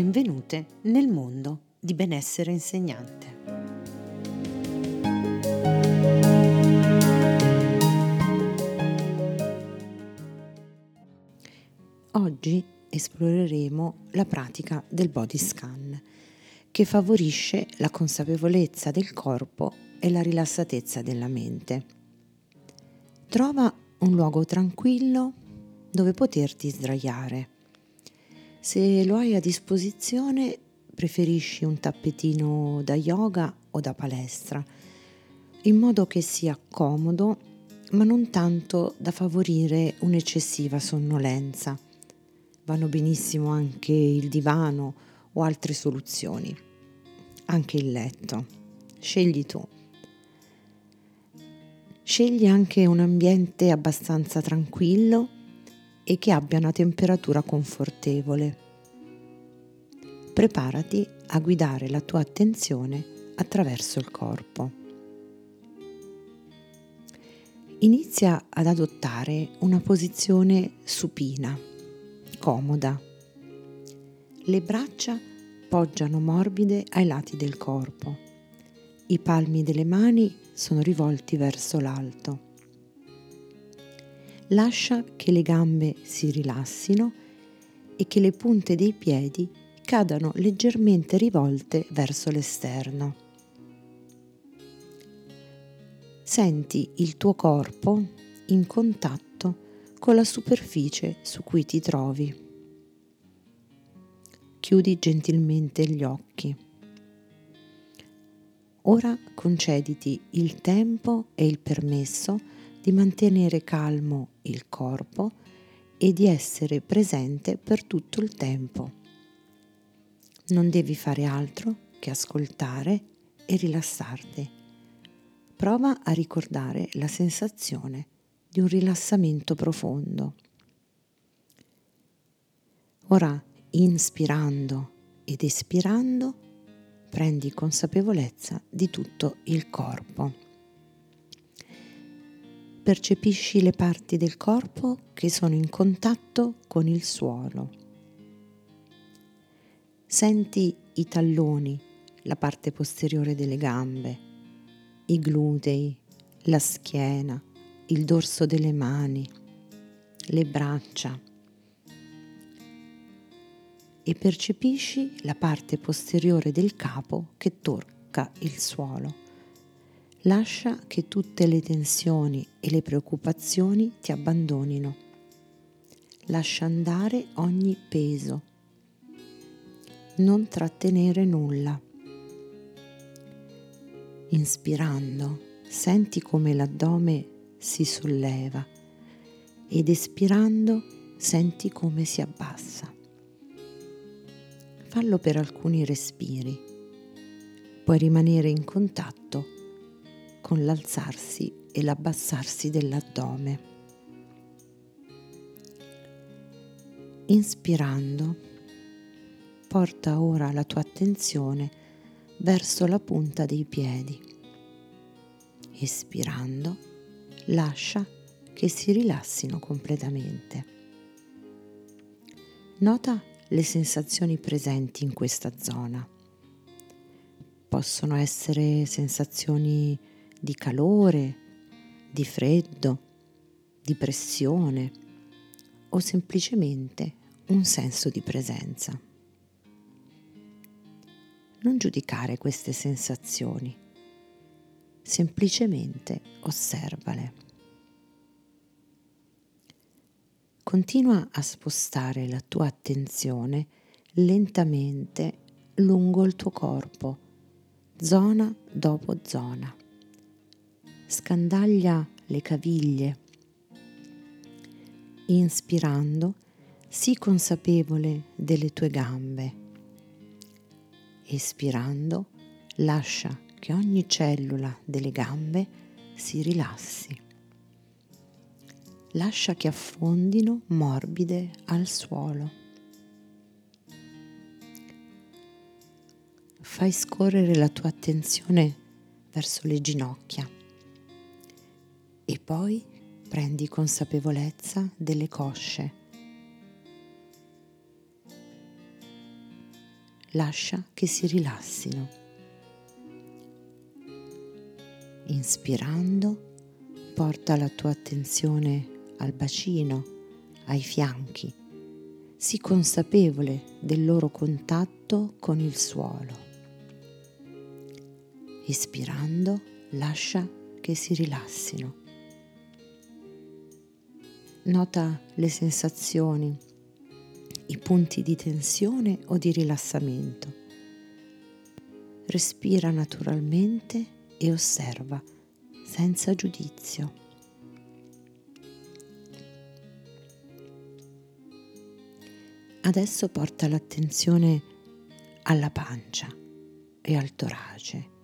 Benvenute nel mondo di benessere insegnante. Oggi esploreremo la pratica del body scan che favorisce la consapevolezza del corpo e la rilassatezza della mente. Trova un luogo tranquillo dove poterti sdraiare. Se lo hai a disposizione, preferisci un tappetino da yoga o da palestra, in modo che sia comodo, ma non tanto da favorire un'eccessiva sonnolenza. Vanno benissimo anche il divano o altre soluzioni, anche il letto. Scegli tu. Scegli anche un ambiente abbastanza tranquillo e che abbia una temperatura confortevole. Preparati a guidare la tua attenzione attraverso il corpo. Inizia ad adottare una posizione supina, comoda. Le braccia poggiano morbide ai lati del corpo. I palmi delle mani sono rivolti verso l'alto. Lascia che le gambe si rilassino e che le punte dei piedi cadano leggermente rivolte verso l'esterno. Senti il tuo corpo in contatto con la superficie su cui ti trovi. Chiudi gentilmente gli occhi. Ora concediti il tempo e il permesso di mantenere calmo il corpo e di essere presente per tutto il tempo. Non devi fare altro che ascoltare e rilassarti. Prova a ricordare la sensazione di un rilassamento profondo. Ora, inspirando ed espirando, prendi consapevolezza di tutto il corpo percepisci le parti del corpo che sono in contatto con il suolo. Senti i talloni, la parte posteriore delle gambe, i glutei, la schiena, il dorso delle mani, le braccia e percepisci la parte posteriore del capo che tocca il suolo. Lascia che tutte le tensioni e le preoccupazioni ti abbandonino. Lascia andare ogni peso. Non trattenere nulla. Inspirando, senti come l'addome si solleva ed espirando senti come si abbassa. Fallo per alcuni respiri. Puoi rimanere in contatto con l'alzarsi e l'abbassarsi dell'addome. Inspirando, porta ora la tua attenzione verso la punta dei piedi. Espirando, lascia che si rilassino completamente. Nota le sensazioni presenti in questa zona. Possono essere sensazioni di calore, di freddo, di pressione o semplicemente un senso di presenza. Non giudicare queste sensazioni, semplicemente osservale. Continua a spostare la tua attenzione lentamente lungo il tuo corpo, zona dopo zona scandaglia le caviglie. Inspirando, sii consapevole delle tue gambe. Espirando, lascia che ogni cellula delle gambe si rilassi. Lascia che affondino morbide al suolo. Fai scorrere la tua attenzione verso le ginocchia e poi prendi consapevolezza delle cosce. lascia che si rilassino. Inspirando, porta la tua attenzione al bacino, ai fianchi. Sii consapevole del loro contatto con il suolo. Ispirando, lascia che si rilassino. Nota le sensazioni, i punti di tensione o di rilassamento. Respira naturalmente e osserva senza giudizio. Adesso porta l'attenzione alla pancia e al torace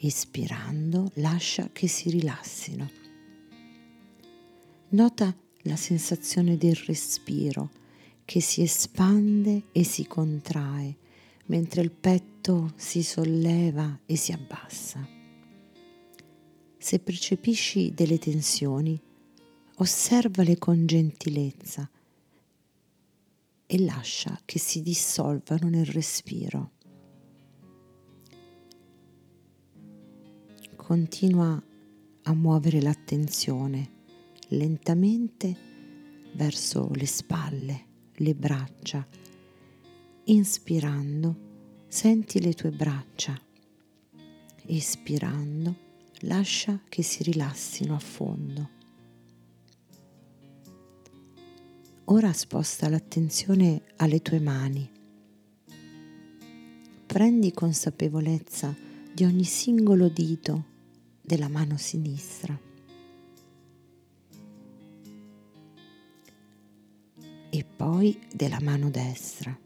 Ispirando, lascia che si rilassino. Nota la sensazione del respiro che si espande e si contrae mentre il petto si solleva e si abbassa. Se percepisci delle tensioni, osservale con gentilezza e lascia che si dissolvano nel respiro. continua a muovere l'attenzione lentamente verso le spalle, le braccia. Inspirando, senti le tue braccia. Espirando, lascia che si rilassino a fondo. Ora sposta l'attenzione alle tue mani. Prendi consapevolezza di ogni singolo dito della mano sinistra. Poi della mano destra.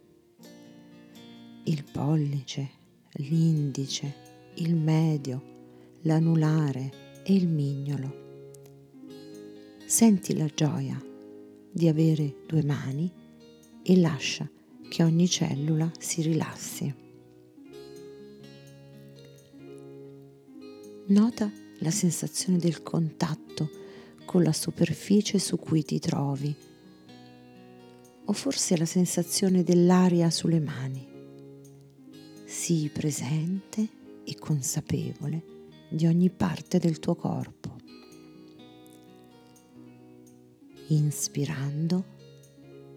Il pollice, l'indice, il medio, l'anulare e il mignolo. Senti la gioia di avere due mani e lascia che ogni cellula si rilassi. Nota la sensazione del contatto con la superficie su cui ti trovi o forse la sensazione dell'aria sulle mani. Sii presente e consapevole di ogni parte del tuo corpo. Inspirando,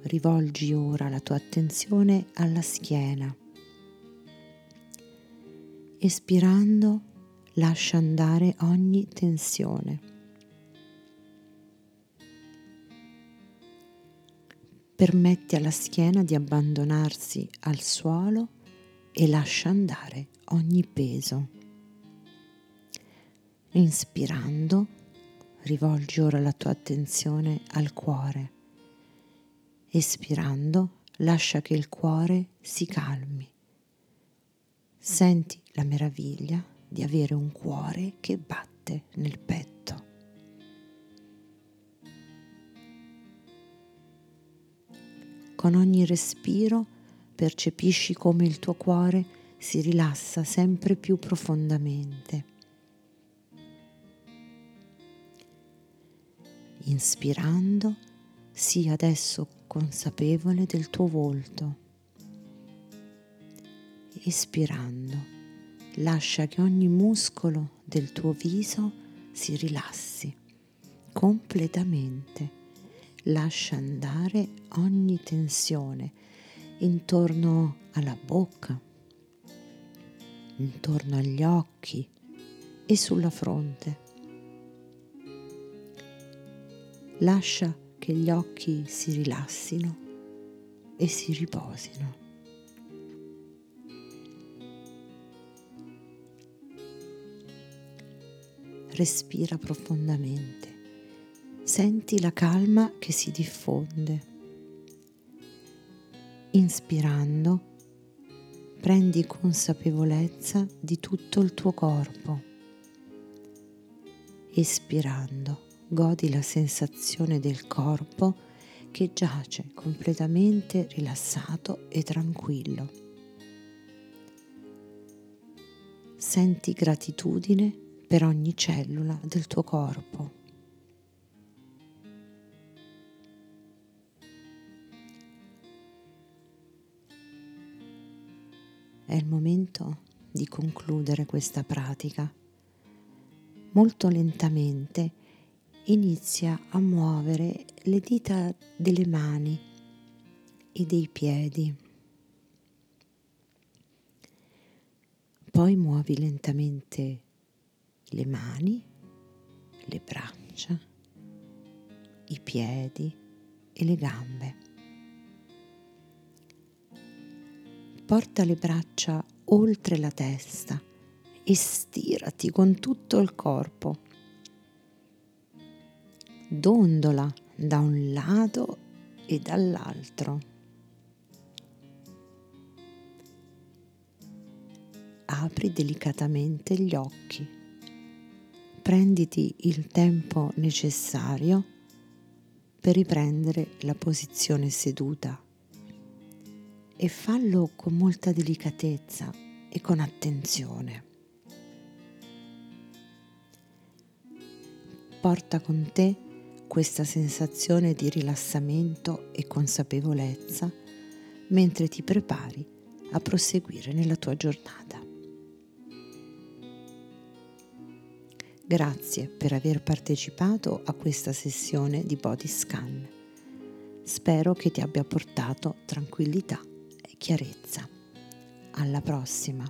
rivolgi ora la tua attenzione alla schiena. Espirando, lascia andare ogni tensione. Permetti alla schiena di abbandonarsi al suolo e lascia andare ogni peso. Inspirando, rivolgi ora la tua attenzione al cuore. Espirando, lascia che il cuore si calmi. Senti la meraviglia di avere un cuore che batte nel petto. Con ogni respiro percepisci come il tuo cuore si rilassa sempre più profondamente. Inspirando, sii adesso consapevole del tuo volto. Espirando lascia che ogni muscolo del tuo viso si rilassi completamente. Lascia andare ogni tensione intorno alla bocca, intorno agli occhi e sulla fronte. Lascia che gli occhi si rilassino e si riposino. respira profondamente. Senti la calma che si diffonde. Inspirando, prendi consapevolezza di tutto il tuo corpo. Espirando, godi la sensazione del corpo che giace completamente rilassato e tranquillo. Senti gratitudine per ogni cellula del tuo corpo. Il momento di concludere questa pratica. Molto lentamente inizia a muovere le dita delle mani e dei piedi. Poi muovi lentamente le mani, le braccia, i piedi e le gambe. Porta le braccia oltre la testa e stirati con tutto il corpo. Dondola da un lato e dall'altro. Apri delicatamente gli occhi. Prenditi il tempo necessario per riprendere la posizione seduta e fallo con molta delicatezza e con attenzione. Porta con te questa sensazione di rilassamento e consapevolezza mentre ti prepari a proseguire nella tua giornata. Grazie per aver partecipato a questa sessione di Body Scan. Spero che ti abbia portato tranquillità chiarezza. Alla prossima!